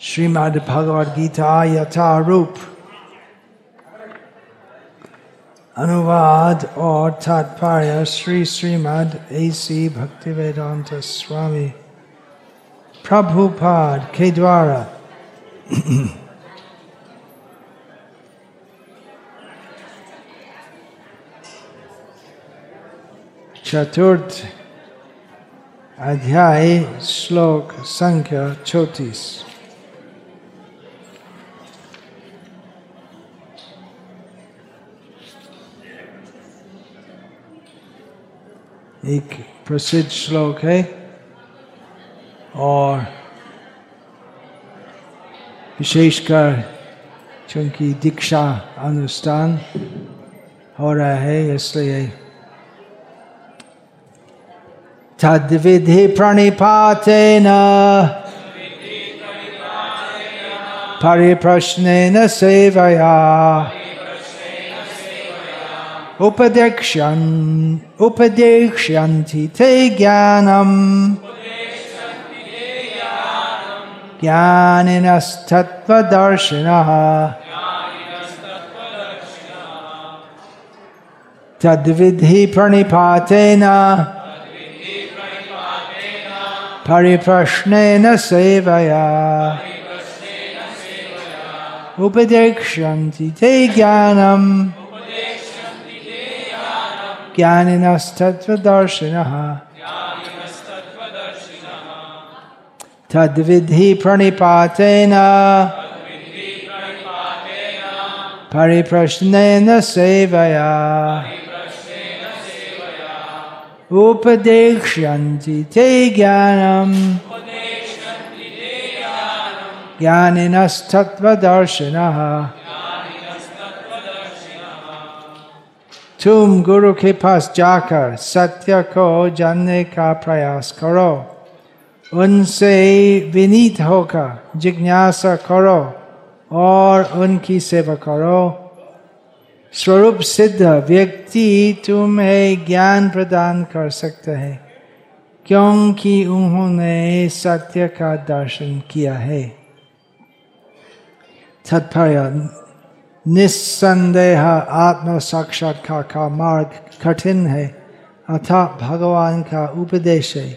श्रीमद् भगवद गीता यथा रूप अनुवाद और तात्पर्य श्री श्रीमद् एसी भक्तिवेदांत स्वामी प्रभुपाद के द्वारा चतुर्थ अध्याय श्लोक संख्या चौतीस एक प्रसिद्ध श्लोक है और विशेषकर चूँकि दीक्षा अनुष्ठान हो रहा है, इसलिए तद्विधि प्रणिपातेन, परिप्रश्नेन सेवया। उपदेक्ष्यन् उपदेक्ष्यन्ति ते ज्ञानम् ज्ञानिनस्तत्त्वदर्शिनः। तद्विधि प्रणिपातेन। परिप्रश्नेन सेवया। उपदेक्ष्यन्ति ते ज्ञानम् ज्ञानिनस्तत्त्वदर्शिनः। तद्विधि प्रणिपातेन। परिप्रश्नेन सेवया। उपदेक्ष्यन्ति ते ज्ञानम् ज्ञानिनस्तत्त्वदर्शिनः। तुम गुरु के पास जाकर सत्य को जानने का प्रयास करो। उनसे विनीत होकर जिज्ञासा करो और उनकी सेवा करो। स्वरूप सिद्ध व्यक्ति तुम्हें ज्ञान प्रदान कर सकते हैं, क्योंकि उन्होंने सत्य का दर्शन किया है। तात्पर्य निस्संदेह आत्म साक्षात्कार का मार्ग कठिन है। अतः भगवान का उपदेश है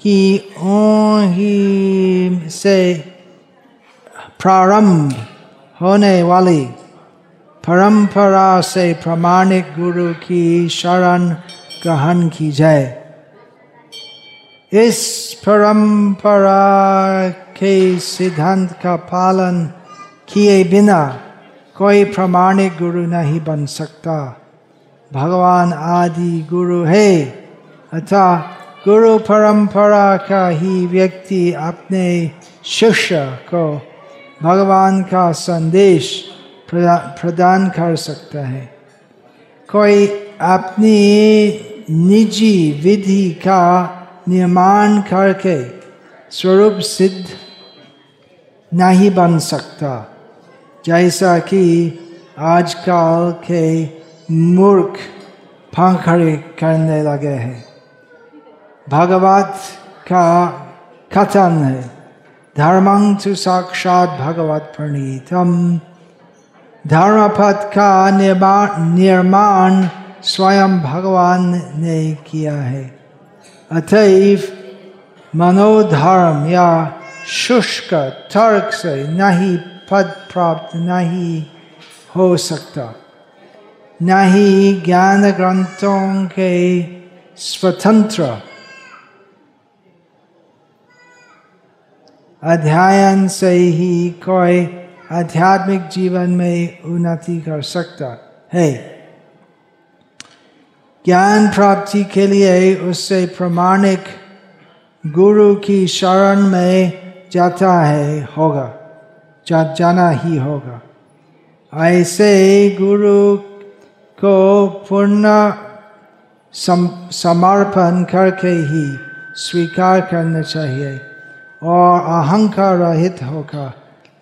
कि उन्हीं से प्रारंभ होने वाली परंपरा से प्रमाणिक गुरु की शरण ग्रहण की जाए। इस परंपरा के सिद्धांत का पालन किए बिना कोई प्रमाणिक गुरु नहीं बन सकता। भगवान आदि गुरु है अतः गुरु परंपरा का ही व्यक्ति अपने शिष्य को भगवान का संदेश प्रदान कर सकता है। कोई अपनी निजी विधि का निर्माण करके स्वरूप सिद्ध नहीं बन सकता। जैसा कि आजकल के मूर्ख फांखड़े करने लगे हैं। भगवत का कथन है धर्मं तु साक्षात भगवत प्रणीतम। धर्मपथ का निर्माण स्वयं भगवान ने किया है। अतएव मनोधर्म या शुष्क तर्क से नहीं पद प्राप्त नहीं हो सकता। न ही ज्ञान ग्रंथों के स्वतंत्र। अध्ययन से ही कोई आध्यात्मिक जीवन में उन्नति कर सकता है। ज्ञान प्राप्ति के लिए उससे प्रमाणिक गुरु की शरण में जाता है, होगा। जा, जाना ही होगा। ऐसे गुरु को पूर्ण सम, समर्पण करके ही स्वीकार करना चाहिए और अहंकार रहित होकर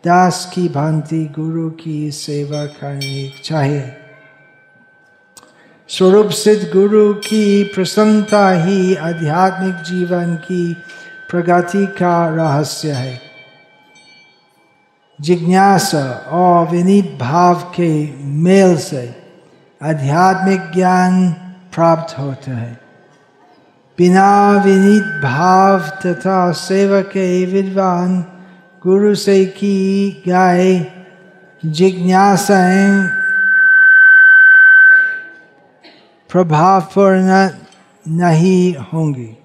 दास की भांति गुरु की सेवा करनी चाहिए। स्वरूप सिद्ध गुरु की प्रसन्नता ही आध्यात्मिक जीवन की प्रगति का रहस्य है। जिज्ञासा और विनीत भाव के मेल से आध्यात्मिक ज्ञान प्राप्त होता है। बिना विनीत भाव तथा सेवा के विद्वान गुरु से की गाय जिज्ञासाएँ प्रभावपूर्ण नहीं होंगी।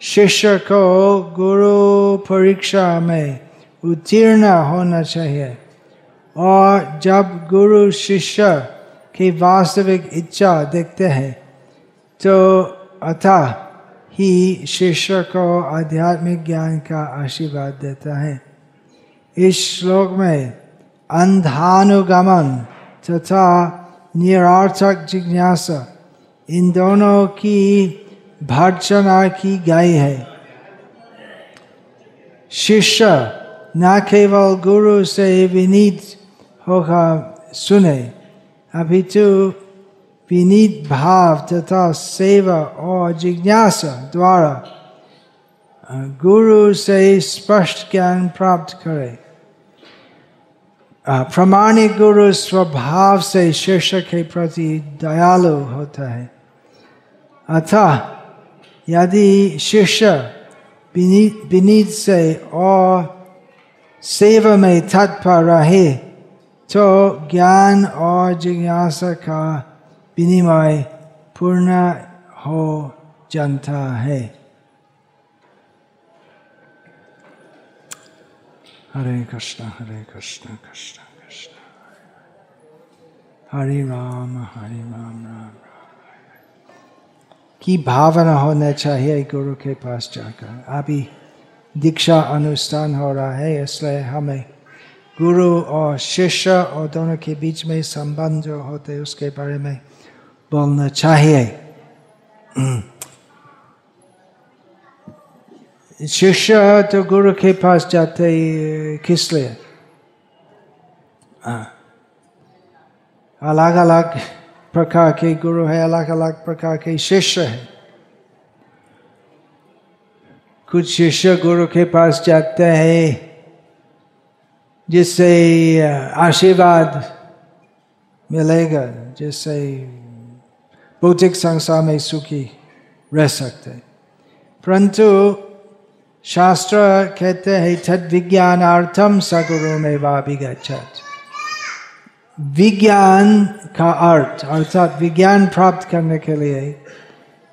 शिष्य को गुरु परीक्षा में उत्तीर्ण होना चाहिए। और जब गुरु शिष्य की वास्तविक इच्छा देखते हैं तो अतः ही शिष्य को आध्यात्मिक ज्ञान का आशीर्वाद देता है। इस श्लोक में अंधानुगमन तथा निरार्थक जिज्ञासा इन दोनों की भर्चना की गई है। शिष्य न केवल गुरु से विनीत होकर सुने अभी तो विनीत भाव तथा सेवा और जिज्ञासा द्वारा गुरु से स्पष्ट ज्ञान प्राप्त करे प्रमाणिक गुरु स्वभाव से शिष्य के प्रति दयालु होता है अतः यदि शिष्य विनीत से और सेवा में तत्पर रहे तो ज्ञान और जिज्ञासा का विनिमय पूर्ण हो जनता है। हरे कृष्ण हरे कृष्ण कृष्ण कृष्ण। हरे राम हरे राम राम। की भावना होना चाहिए गुरु के पास जाकर। अभी दीक्षा अनुष्ठान हो रहा है, इसलिए हमें गुरु और शिष्य और दोनों के बीच में संबंध जो होते हैं, उसके बारे में बोलना चाहिए। शिष्य तो गुरु के पास जाते किस लिए? अलग अलग प्रकार के गुरु है अलग अलग प्रकार के शिष्य है। कुछ शिष्य गुरु के पास जाते हैं, जिससे आशीर्वाद मिलेगा, जिससे भौतिक संसार में सुखी रह सकते परंतु शास्त्र कहते हैं तद विज्ञानार्थम सगुरु में वाभिगछत विज्ञान का अर्थ, अर्थात विज्ञान प्राप्त करने के लिए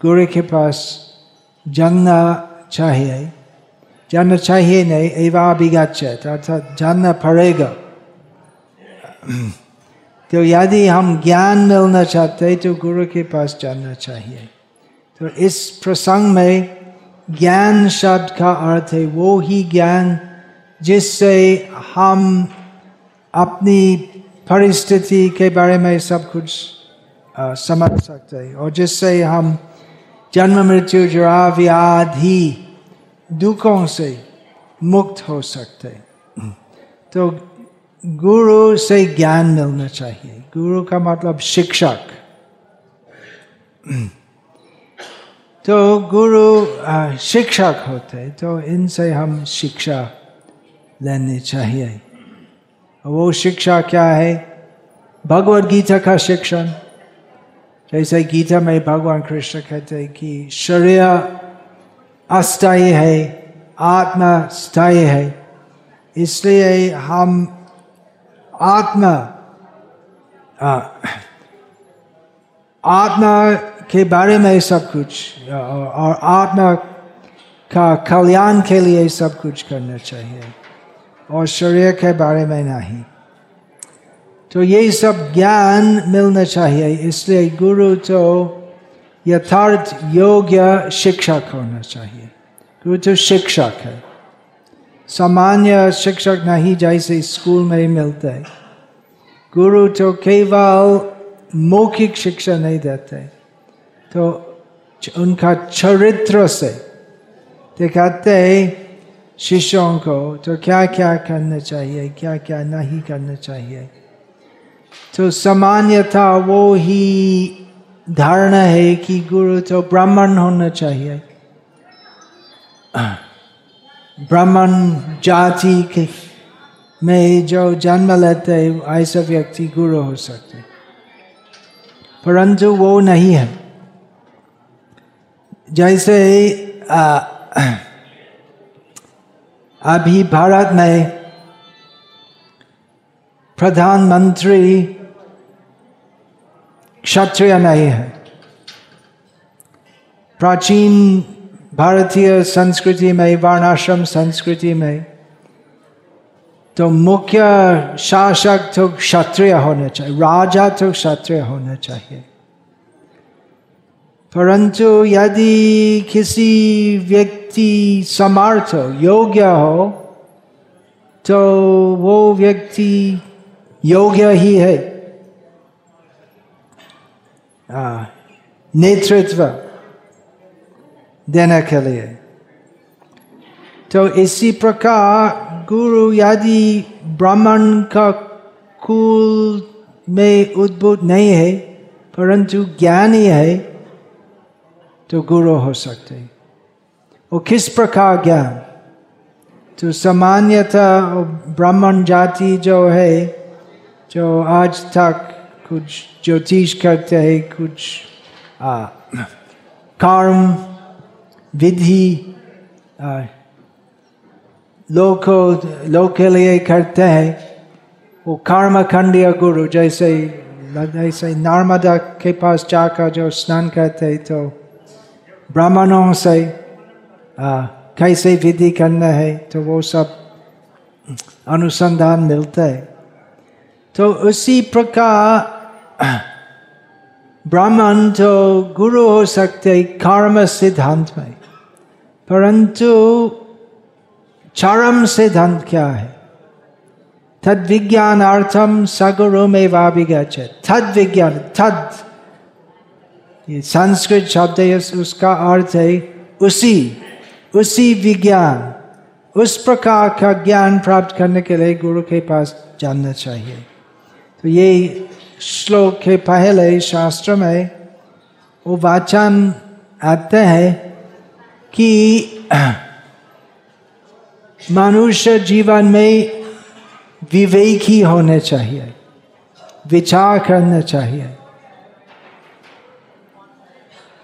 गुरु के पास जानना चाहिए जानना चाहिए नहीं एवा विगछत अर्थात जानना पड़ेगा तो यदि हम ज्ञान मिलना चाहते तो गुरु के पास जानना चाहिए तो इस प्रसंग में ज्ञान शब्द का अर्थ है वो ही ज्ञान जिससे हम अपनी परिस्थिति के बारे में सब कुछ समझ सकते हैं और जिससे हम जन्म मृत्यु जरा व्याधि दुखों से मुक्त हो सकते तो गुरु से ज्ञान मिलना चाहिए। गुरु का मतलब शिक्षक। तो गुरु शिक्षक होते तो इनसे हम शिक्षा लेनी चाहिए। वो शिक्षा क्या है? भगवत गीता का शिक्षण। जैसे गीता में भगवान कृष्ण कहते हैं कि शरीर अस्थायी है आत्मा स्थायी है इसलिए हम आत्मा आत्मा के बारे में सब कुछ और आत्मा का कल्याण के लिए सब कुछ करना चाहिए और शरीर के बारे में नहीं तो ये सब ज्ञान मिलना चाहिए, इसलिए गुरु तो यथार्थ योग्य शिक्षक होना चाहिए। गुरु तो शिक्षक है। सामान्य शिक्षक नहीं, जैसे स्कूल में ही मिलते है। गुरु तो केवल मौखिक शिक्षा नहीं देते। तो उनका चरित्र से दिखाते शिष्यों को तो क्या क्या करना चाहिए क्या क्या नहीं करना चाहिए। तो सामान्यता वो ही धारणा है कि गुरु तो ब्राह्मण होना चाहिए। ब्राह्मण जाति के में जो जन्म लेते हैं, ऐसा व्यक्ति गुरु हो सकते परंतु वो नहीं है। जैसे अभी भारत में प्रधानमंत्री क्षत्रिय नहीं है प्राचीन भारतीय संस्कृति में वर्णाश्रम संस्कृति में तो मुख्य शासक तो क्षत्रिय होना चाहिए राजा तो क्षत्रिय होना चाहिए परंतु यदि किसी व्यक्ति समर्थ योग्य हो तो वो व्यक्ति योग्य ही है नेतृत्व देने के लिए। तो इसी प्रकार गुरु यदि ब्राह्मण का कुल में उद्भुत नहीं है, परंतु ज्ञानी है तो गुरु हो सकते वो किस प्रकार ज्ञान? तो सामान्यतः ब्राह्मण जाति जो है, जो आज तक कुछ ज्योतिष करते हैं, कुछ कर्म, विधि लोग लोग के लिए करते हैं। वो कर्म खंडीय गुरु, जैसे जैसे नर्मदा के पास जाकर जो स्नान करते हैं तो ब्राह्मणों से कैसे विधि करना है तो वो सब अनुसंधान मिलता है। तो उसी प्रकार ब्राह्मण तो गुरु हो सकते कर्म सिद्धांत में परंतु चरम सिद्धांत क्या है? तद विज्ञानार्थम सगुरु में वाभिगछे तद। विज्ञान तद ये संस्कृत शब्द है उसका अर्थ है उसी उसी विज्ञान। उस प्रकार का ज्ञान प्राप्त करने के लिए गुरु के पास जानना चाहिए। तो ये श्लोक के पहले शास्त्र में वो वाचन आते हैं कि मनुष्य जीवन में विवेकी होने चाहिए, विचार करना चाहिए।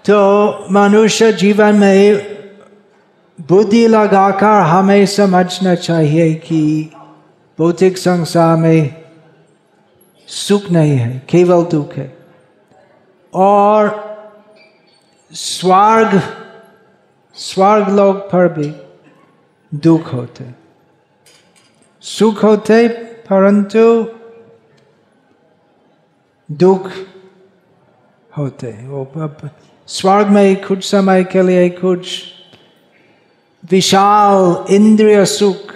तो मनुष्य जीवन में बुद्धि लगाकर हमें समझना चाहिए कि भौतिक संसार में सुख नहीं है, केवल दुख है। और स्वर्ग स्वर्ग लोग पर भी दुख होते। सुख होते परंतु दुख होते वो स्वर्ग में कुछ समय के लिए कुछ विशाल इंद्रिय सुख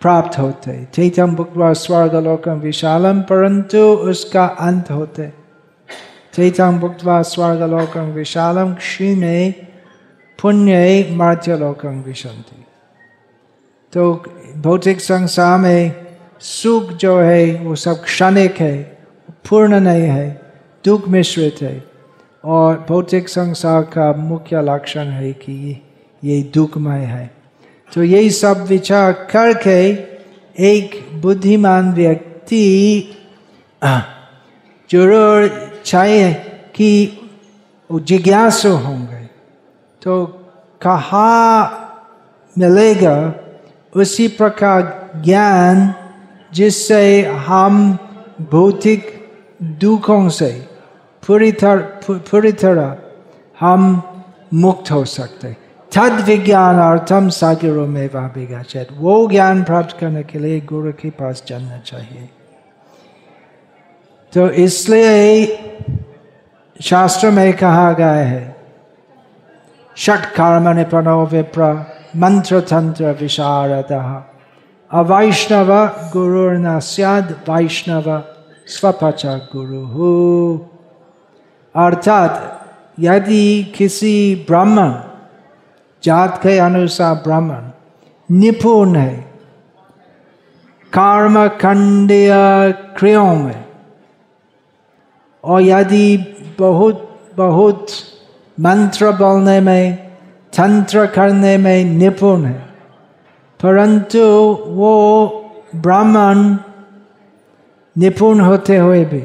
प्राप्त होते। चैतम भुक्वा स्वर्गलोकम विशालम परंतु उसका अंत होते। चैतम भुक्वा स्वर्गलोकम विशालम क्षीणे पुण्य मर्त्यलोकम विशंति तो भौतिक संसार में सुख जो है, वो सब क्षणिक है, पूर्ण नहीं है, दुख मिश्रित है। और भौतिक संसार का मुख्य लक्षण है कि ये दुखमय है। तो यही सब विचार करके एक बुद्धिमान व्यक्ति ज़रूर चाहिए कि जिज्ञासु होंगे। तो कहा मिलेगा उसी प्रकार ज्ञान जिससे हम भौतिक दुखों से पूरी तरह पूरी तरह हम मुक्त हो सकते तद विज्ञानार्थम सागिरो में वह वो ज्ञान प्राप्त करने के लिए गुरु के पास जाना चाहिए। तो इसलिए शास्त्र में कहा गया है, षट कर्म निपनो विप्र मंत्र तंत्र विशारद। अवैष्णव गुरु न सद वैष्णव स्वपच गुरु। अर्थात यदि किसी ब्राह्मण जात के अनुसार ब्राह्मण, निपुण है। कर्म खंडीय क्रियों में। और यदि बहुत बहुत मंत्र बोलने में, तंत्र करने में निपुण है, परंतु वो ब्राह्मण निपुण होते हुए भी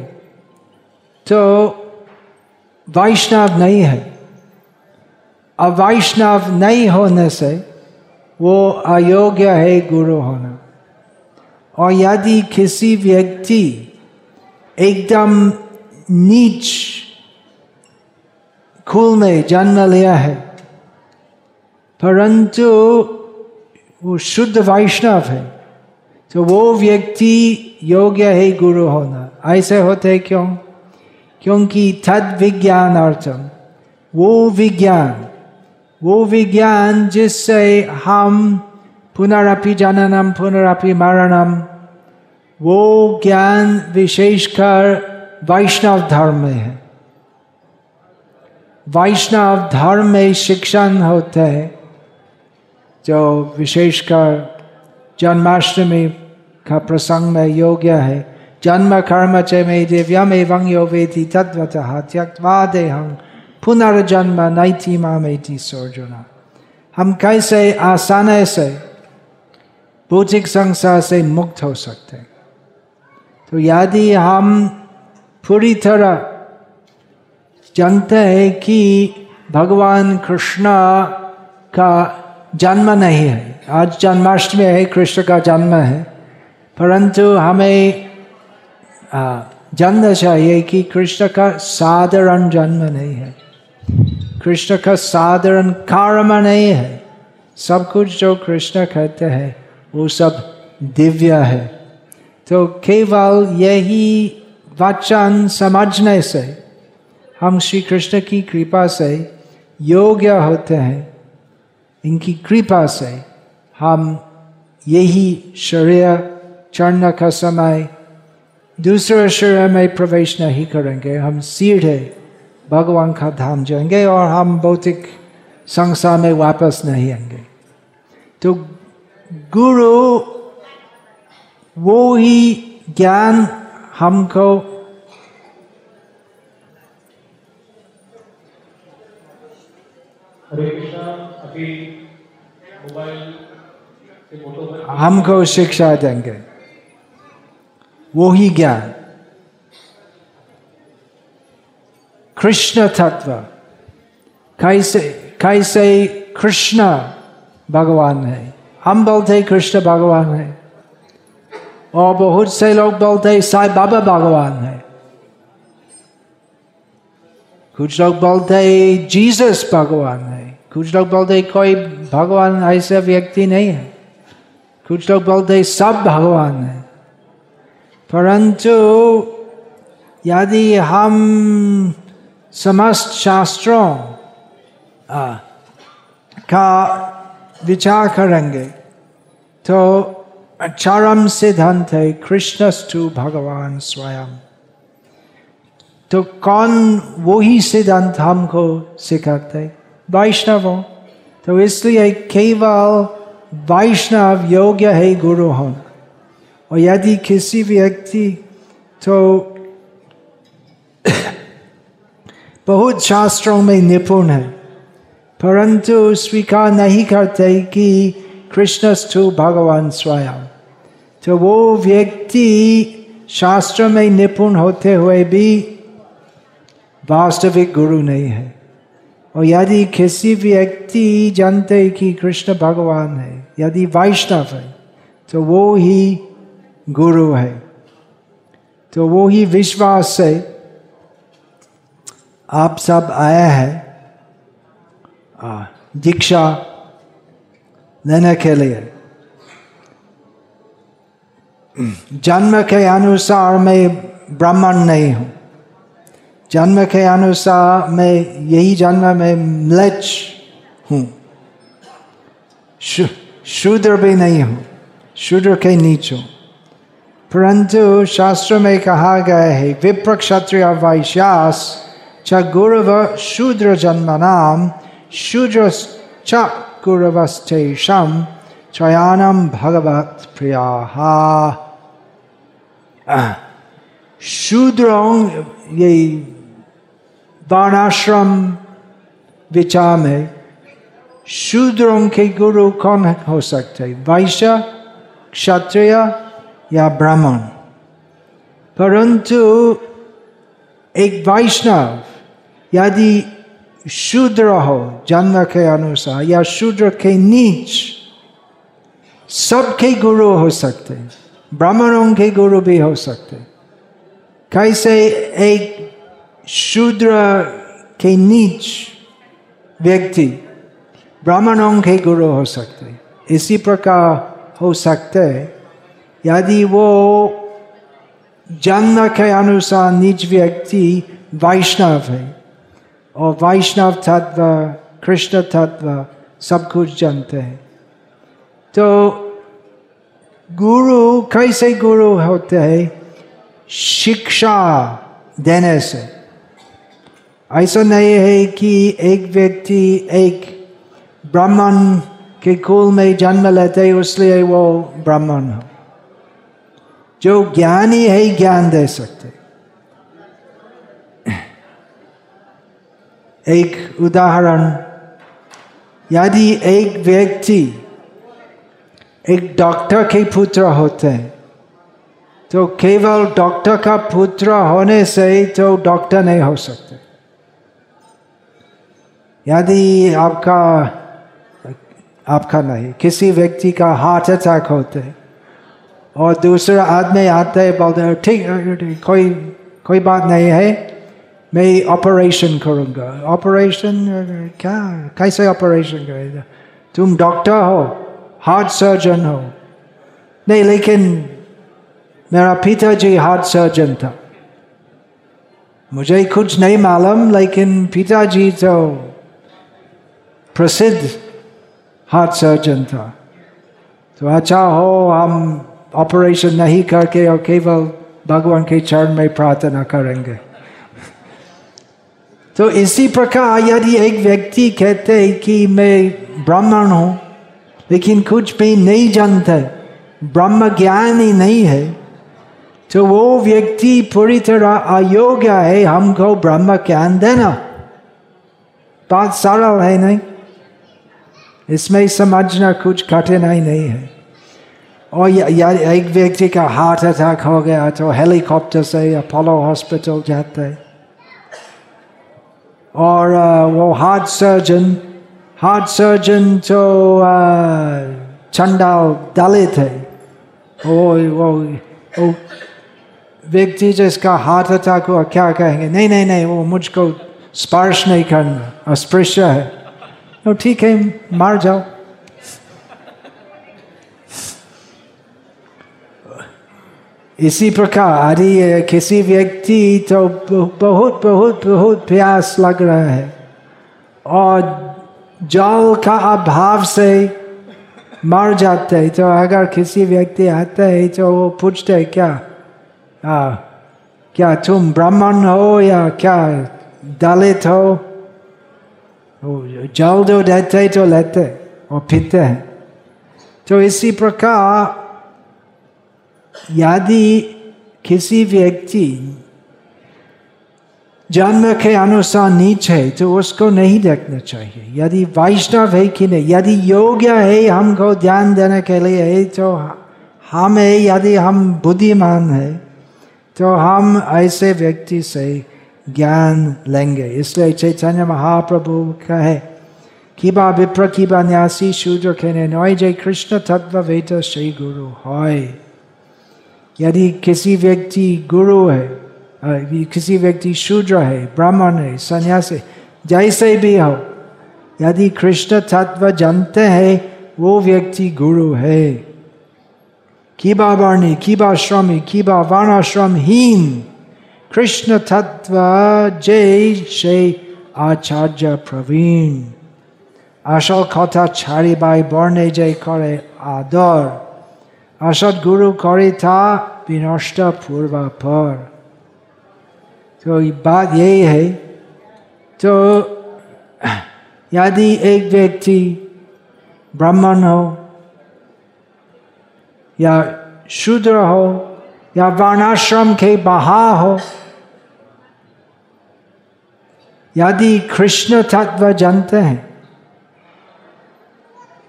तो वैष्णव नहीं है। अब वैष्णव नहीं होने से वो अयोग्य है गुरु होना। और यदि किसी व्यक्ति एकदम नीच कुल में जन्म लिया है, परंतु वो शुद्ध वैष्णव है तो वो व्यक्ति योग्य है गुरु होना। ऐसे होते क्यों? क्योंकि तद विज्ञान अर्थम वो विज्ञान वो विज्ञान जिससे हम पुनरअपि जननम पुनरअपि मरणम वो ज्ञान विशेषकर वैष्णव धर्म में है वैष्णव धर्म में शिक्षण होते हैं जो विशेषकर जन्माष्टमी का प्रसंग में योग्य है जन्म कर्म च मे दिव्यम एवं यो वेदी तद्वत त्यक्वा देहं पुनर्जन्म नैति मामेति सोर्जुना हम कैसे आसानी से भौतिक संसार से मुक्त हो सकते तो यदि हम पूरी तरह जानते हैं कि भगवान कृष्ण का जन्म नहीं है, आज जन्माष्टमी है, कृष्ण का जन्म है, परंतु हमें जानना चाहिए कि कृष्ण का साधारण जन्म नहीं है। कृष्ण का साधारण कर्म नहीं है। सब कुछ जो कृष्ण कहते हैं, वो सब दिव्य है। तो केवल यही वचन समझने से, हम श्री कृष्ण की कृपा से योग्य होते हैं। इनकी कृपा से हम यही शरीर चढ़ने का समय, दूसरे शरीर में प्रवेश नहीं करेंगे। हम सीधे भगवान का धाम जाएँगे और हम भौतिक संसार में वापस नहीं आएँगे। तो गुरु वो ही ज्ञान हमको हमको शिक्षा देंगे। वो ही ज्ञान। कृष्ण तत्व कैसे कैसे कृष्ण भगवान है हम बोलते कृष्ण भगवान है और बहुत से लोग बोलते साई बाबा भगवान है कुछ लोग बोलते जीसस भगवान है कुछ लोग बोलते कोई भगवान ऐसा व्यक्ति नहीं है कुछ लोग बोलते सब भगवान है परंतु यदि हम समस्त शास्त्रों का विचार करेंगे तो चरम सिद्धांत है कृष्णस्तु भगवान स्वयं। तो कौन वो ही सिद्धांत हमको सिखाते? वैष्णव। तो इसलिए केवल वैष्णव योग्य है गुरु होना और यदि किसी व्यक्ति तो बहुत शास्त्रों में निपुण है। परंतु स्वीकार नहीं करते कि कृष्णस्थु भगवान स्वयं। तो वो व्यक्ति शास्त्र में निपुण होते हुए भी वास्तविक गुरु नहीं है। और यदि किसी व्यक्ति जानते कि कृष्ण भगवान है, यदि वैष्णव है तो वो ही गुरु है। तो वो ही विश्वास से आप सब आया है। दीक्षा लेने के लिए। जन्म के अनुसार मैं ब्राह्मण नहीं हूँ। जन्म के अनुसार मैं यही जन्म में म्लेच हूँ। शूद्र भी नहीं हूँ, शूद्र के नीच हूँ। परंतु शास्त्र में कहा गया है विप्र क्षत्रिय वैश्यास च गुरव शूद्र जन्म नाम शूद्र च गुरवस्तेषम चयानम भगवत प्रिया शूद्रों ये वर्णाश्रम विचार में शूद्रों के गुरु कौन हो सकते वैश्य क्षत्रिय या ब्राह्मण परंतु एक वैष्णव यदि शूद्र हो जन्म के अनुसार या शूद्र के नीच सबके गुरु हो सकते ब्राह्मणों के गुरु भी हो सकते कैसे एक शूद्र के नीच व्यक्ति ब्राह्मणों के गुरु हो सकते इसी प्रकार हो सकते यदि वो जन्म के अनुसार निज व्यक्ति वैष्णव है और वैष्णव तत्व, कृष्ण तत्व, सब कुछ जानते हैं। तो गुरु, कैसे गुरु होते हैं? शिक्षा देने से। ऐसा नहीं है कि एक व्यक्ति, एक ब्राह्मण के कुल में जन्म लेते इसलिए वो ब्राह्मण हो। जो ज्ञानी है, ज्ञान दे सकते एक उदाहरण। यदि एक व्यक्ति एक डॉक्टर के पुत्र होते हैं तो केवल डॉक्टर का पुत्र होने से तो डॉक्टर नहीं हो सकते। यदि आपका आपका नहीं, किसी व्यक्ति का हार्ट अटैक होते और दूसरा आदमी आते बोलते, ठीक कोई कोई बात नहीं है। मैं ऑपरेशन करूँगा ऑपरेशन क्या कैसे ऑपरेशन करेगा तुम डॉक्टर हो हार्ट सर्जन हो नहीं लेकिन मेरा पिताजी हार्ट सर्जन था मुझे कुछ नहीं मालूम लेकिन पिताजी तो प्रसिद्ध हार्ट सर्जन था तो अच्छा हो हम ऑपरेशन नहीं करके और केवल भगवान के चरण में प्रार्थना करेंगे तो इसी प्रकार यदि एक व्यक्ति कहते कि मैं ब्राह्मण हूँ लेकिन कुछ भी नहीं जानता ब्रह्म ज्ञान ही नहीं है तो वो व्यक्ति पूरी तरह अयोग्य है हमको ब्रह्म ज्ञान देना। बात सरल है नहीं। इसमें समझना कुछ कठिनाई नहीं है। और या, एक व्यक्ति का हार्ट अटैक हो गया तो हेलीकॉप्टर से अपोलो हॉस्पिटल जाते हैं। और वो हार्ट सर्जन हार्ट सर्जन तो चंडाल दलित है वो वो वो व्यक्ति जिसका हार्ट अटैक हुआ क्या कहेंगे नहीं नहीं नहीं वो मुझको स्पर्श नहीं करना अस्पृश्य है तो ठीक है मार जाओ इसी प्रकार यदि किसी व्यक्ति तो बहुत बहुत बहुत प्यास लग रहा है। और जल का अभाव से मर जाते तो अगर किसी व्यक्ति आते है तो वो पूछते क्या? आ, क्या तुम ब्राह्मण हो या क्या दलित हो? जल जो देते तो लेते और पीते हैं। तो इसी प्रकार यदि किसी व्यक्ति जन्म के अनुसार नीच है तो उसको नहीं देखना चाहिए। यदि वैष्णव है कि नहीं, यदि योग्य है, हमको ध्यान देने के लिए है तो हम है, यदि हम बुद्धिमान है तो हम ऐसे व्यक्ति से ज्ञान लेंगे। इसलिए चैतन्य महाप्रभु कहे, किबा विप्र, किबा न्यासी शूद्र के नय, जय कृष्ण तत्व वेद श्री गुरु है यदि किसी व्यक्ति गुरु है किसी व्यक्ति शूद्र है ब्राह्मण है सन्यासी जैसे भी हो यदि कृष्ण तत्व जानते हैं वो व्यक्ति गुरु है किबा वर्णी किबा श्रमी किबा वर्णाश्रमहीन कृष्ण तत्व जय से आचार्य प्रवीण আসল কথা ছাড়িবাই বর্ণে যে করে আদর असद गुरु करे था विनष्ट पूर्वा पर तो बात यही है। तो यदि एक व्यक्ति ब्राह्मण हो, या शूद्र हो, या वर्णाश्रम के बाहर हो, यदि कृष्ण तत्व जानते हैं,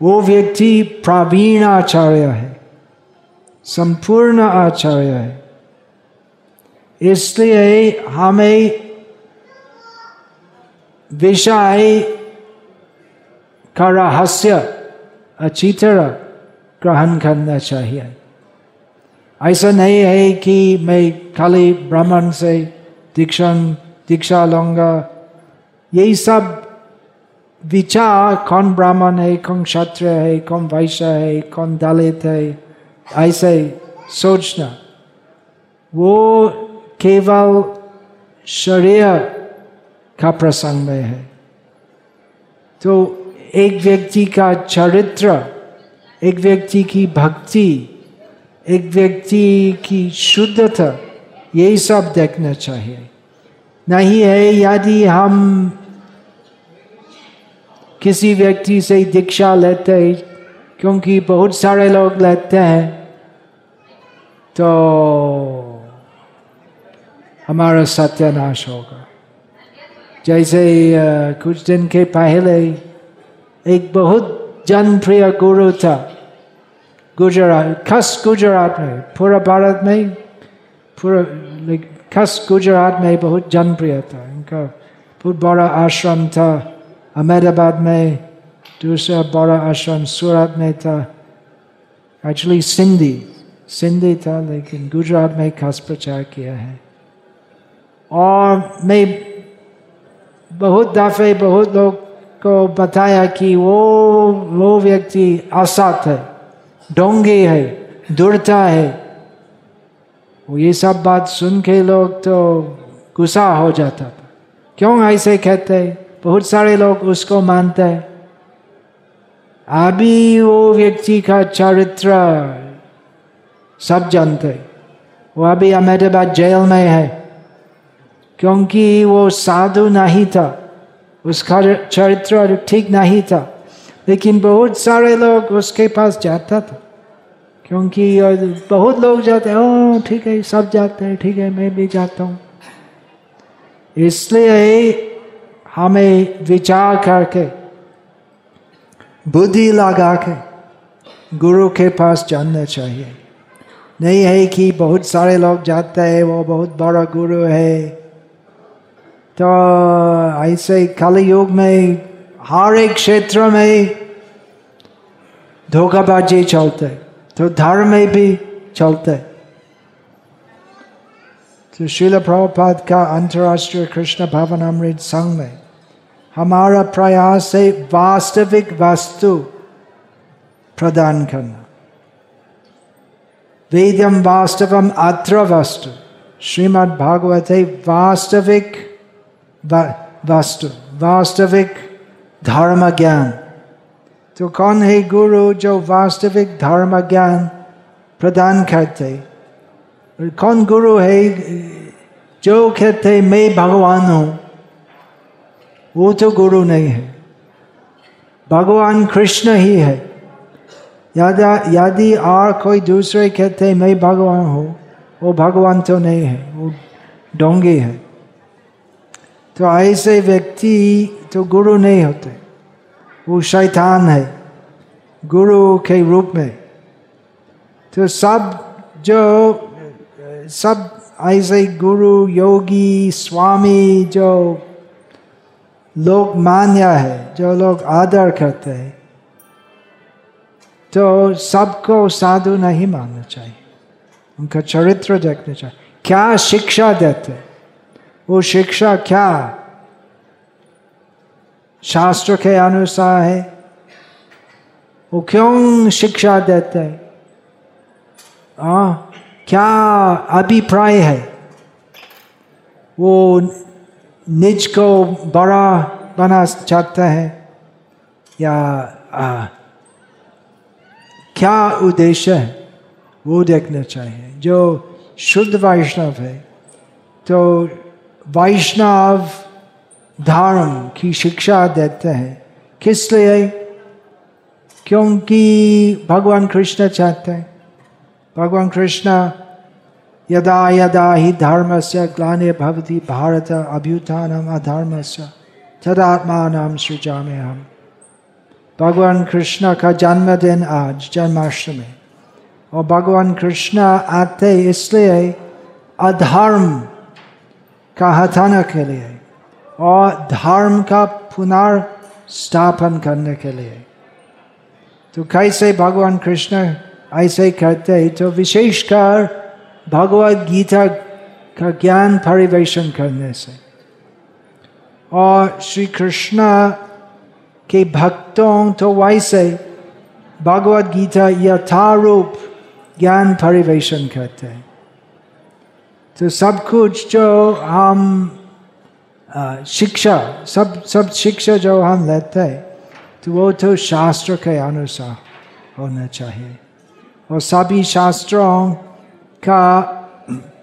वो व्यक्ति प्रवीण आचार्य है। संपूर्ण आचार्य है। इसलिए हमें विषय का रहस्य अच्छी तरह ग्रहण करना चाहिए। ऐसा नहीं है कि मैं खाली ब्राह्मण से दीक्षा दीक्षा लूँगा। यही सब विचार, कौन ब्राह्मण है, कौन क्षत्र है, कौन वैश्य है, कौन दलित है ऐसे सोचना वो केवल शरीर का प्रसंग में है तो एक व्यक्ति का चरित्र एक व्यक्ति की भक्ति एक व्यक्ति की शुद्धता यही सब देखना चाहिए नहीं है यदि हम किसी व्यक्ति से दीक्षा लेते हैं क्योंकि बहुत सारे लोग लेते हैं तो हमारा सत्यानाश होगा। जैसे कुछ दिन के पहले एक बहुत जनप्रिय गुरु था, गुजरात, खस गुजरात में, पूरा भारत में, पूरा खस गुजरात में बहुत जनप्रिय था। इनका बहुत बड़ा आश्रम था, अहमदाबाद में, दूसरा बड़ा आश्रम सूरत में था। एक्चुअली सिंधी। सिंधी था, लेकिन गुजरात में खास प्रचार किया है। और मैं बहुत दफे बहुत लोग को बताया कि वो वो व्यक्ति असत है डोंगे है दुर्ता है। वो ये सब बात सुन के लोग तो गुस्सा हो जाता था। क्यों ऐसे कहते हैं? बहुत सारे लोग उसको मानते हैं। अभी वो व्यक्ति का चरित्र सब जानते वो अभी अहमदाबाद जेल में है। क्योंकि वो साधु नहीं था। उसका चरित्र ठीक नहीं था। लेकिन बहुत सारे लोग उसके पास जाता था। क्योंकि बहुत लोग जाते हैं ठीक है, सब जाते हैं, ठीक है, मैं भी जाता हूँ। इसलिए हमें विचार करके, बुद्धि लगा के गुरु के पास जानना चाहिए। नहीं है कि बहुत सारे लोग जाते हैं, वो बहुत बड़ा गुरु है। तो ऐसे कल युग में, हर एक क्षेत्र में धोखाबाजी चलते तो धर्म में भी चलते। तो शिल प्रभुपाद का अंतर्राष्ट्रीय कृष्ण भवन अमृत संघ में हमारा प्रयास है वास्तविक वस्तु प्रदान करना। वेदम वास्तवम अत्र श्रीमद् भागवत है वास्तविक वस्तु वास्तविक धर्म ज्ञान तो कौन है गुरु जो वास्तविक धर्म ज्ञान प्रदान करते कौन गुरु है जो कहते मैं भगवान हूँ वो तो गुरु नहीं है भगवान कृष्ण ही है यदि और कोई दूसरे कहते मैं भगवान हूँ वो भगवान तो नहीं है वो डोंगे है तो ऐसे व्यक्ति तो गुरु नहीं होते वो शैतान है गुरु के रूप में तो सब जो सब ऐसे गुरु योगी स्वामी जो लोग मान्य है जो लोग आदर करते हैं तो सबको साधु नहीं मानना चाहिए। उनका चरित्र देखना चाहिए। क्या शिक्षा देते? वो शिक्षा क्या? शास्त्र के अनुसार है। वो क्यों शिक्षा देते? हैं आ, क्या अभिप्राय है? वो निज को बड़ा बना चाहता है या आ, क्या उद्देश्य है? वो देखना चाहिए। जो शुद्ध वैष्णव है तो वैष्णव धर्म की शिक्षा देते हैं। किस लिए? क्योंकि भगवान कृष्ण चाहते हैं। भगवान कृष्ण यदा यदा ही धर्म से ग्लाने भवती भारत अभ्युत्थान अधर्म से तदात्मान सृजा में हम भगवान कृष्ण का जन्मदिन आज जन्माष्टमी और भगवान कृष्ण आते इसलिए अधर्म का हटाने के लिए और धर्म का पुनर्स्थापन करने के लिए तो कैसे भगवान कृष्ण ऐसे करते हैं तो विशेषकर भगवद गीता का ज्ञान परिवेशन करने से और श्री कृष्ण के भक्तों तो वैसे भगवत गीता यथारूप ज्ञान परिवेशन करते हैं। तो सब कुछ जो हम शिक्षा, सब सब शिक्षा जो हम लेते हैं तो वो तो शास्त्र के अनुसार होना चाहिए। और सभी शास्त्रों का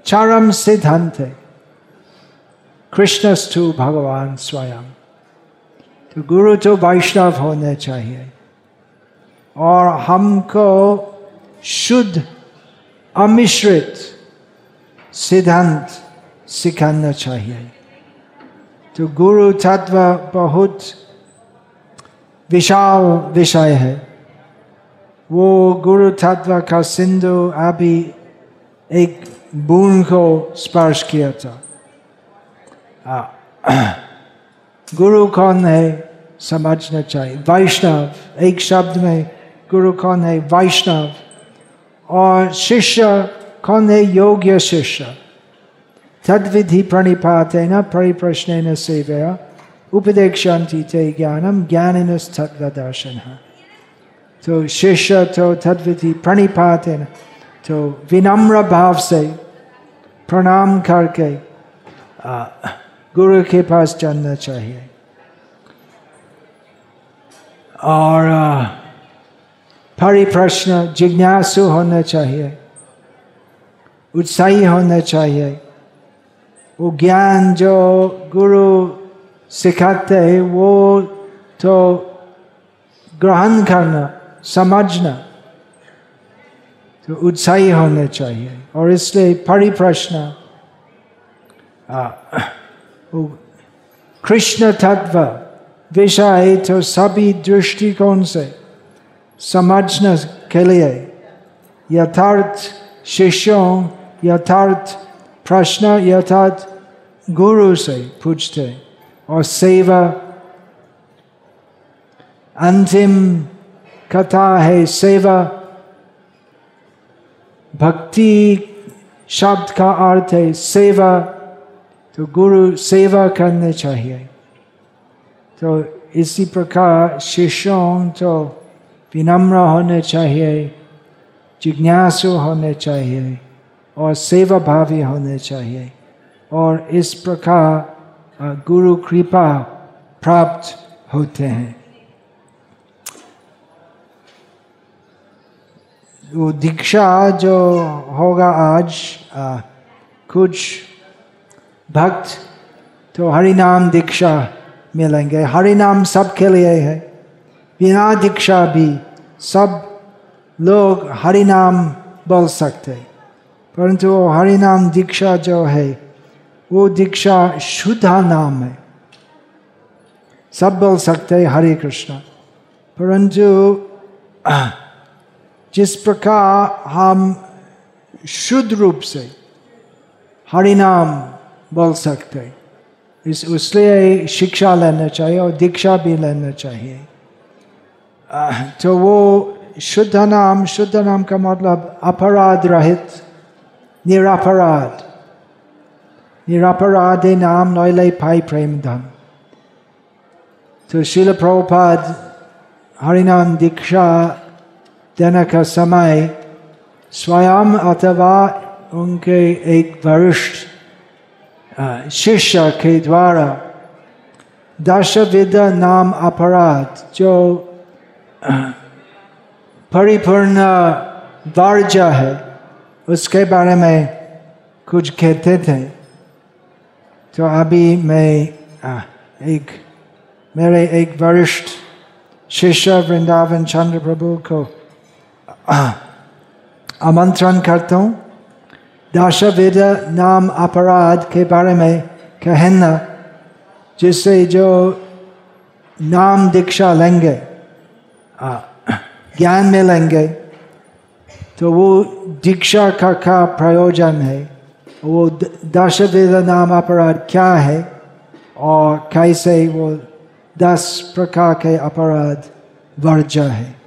चरम सिद्धांत है। कृष्णस्तु भगवान स्वयं। तो गुरु तो वैष्णव होने चाहिए। और हमको शुद्ध, अमिश्रित सिद्धांत सिखाना चाहिए। तो गुरु तत्व बहुत विशाल विषय है। वो गुरु तत्व का सिंधु अभी एक बूंद को स्पर्श किया था। गुरु कौन है समझना चाहिए वैष्णव एक शब्द में गुरु कौन है वैष्णव और शिष्य कौन है योग्य शिष्य तद्विधि प्रणिपात न परिप्रश्न न सेवया उपदेक्षांति ते ज्ञानम ज्ञान दर्शन तो शिष्य तो तद्विधि प्रणिपात तो विनम्र भाव से प्रणाम करके गुरु के पास जानना चाहिए। और परिप्रश्न, जिज्ञासु होना चाहिए। उत्साही होना चाहिए। वो ज्ञान जो गुरु सिखाते हैं, वो तो ग्रहण करना, समझना तो उत्साही होने चाहिए। और इसलिए परिप्रश्न कृष्ण तत्व विषय तो सभी दृष्टिकोण से समझने के लिए यथार्थ शिष्यों यथार्थ प्रश्न यथार्थ गुरु से पूछते और सेवा अंतिम कथा है सेवा भक्ति शब्द का अर्थ है सेवा तो गुरु सेवा करने चाहिए। तो इसी प्रकार शिष्यों तो विनम्र होने चाहिए जिज्ञासु होने चाहिए और सेवा भावी होने चाहिए। और इस प्रकार गुरु कृपा प्राप्त होते हैं। वो दीक्षा जो होगा आज आ, कुछ भक्त तो हरि नाम दीक्षा मिलेंगे। हरि नाम सबके लिए है। बिना दीक्षा भी सब लोग हरि नाम बोल सकते। परंतु वो हरि नाम दीक्षा जो है, वो दीक्षा शुद्ध नाम है। सब बोल सकते हैं हरे कृष्ण। परंतु जिस प्रकार हम शुद्ध रूप से हरि नाम बोल सकते इस इसलिए शिक्षा लेना चाहिए और दीक्षा भी लेना चाहिए। तो वो शुद्ध नाम शुद्ध नाम का मतलब अपराध रहित, निरापराध। निरापराध नाम नौले पाई प्रेम धन। तो शिल प्रभुपाद हरिनाम दीक्षा देने का समय स्वयं अथवा उनके एक वरिष्ठ शिष्य के द्वारा दशविध नाम अपराध, जो परिपूर्ण वर्ज है, उसके बारे में कुछ कहते थे। तो अभी मैं एक, मेरे एक वरिष्ठ शिष्य वृंदावन चंद्र प्रभु को आमंत्रण करता हूँ। दशविध नाम अपराध के बारे में कहना जिससे जो नाम दीक्षा लेंगे ज्ञान में लेंगे तो वो दीक्षा का क्या प्रयोजन है वो द- वेद नाम अपराध क्या है और कैसे वो दस प्रकार के अपराध वर्ज है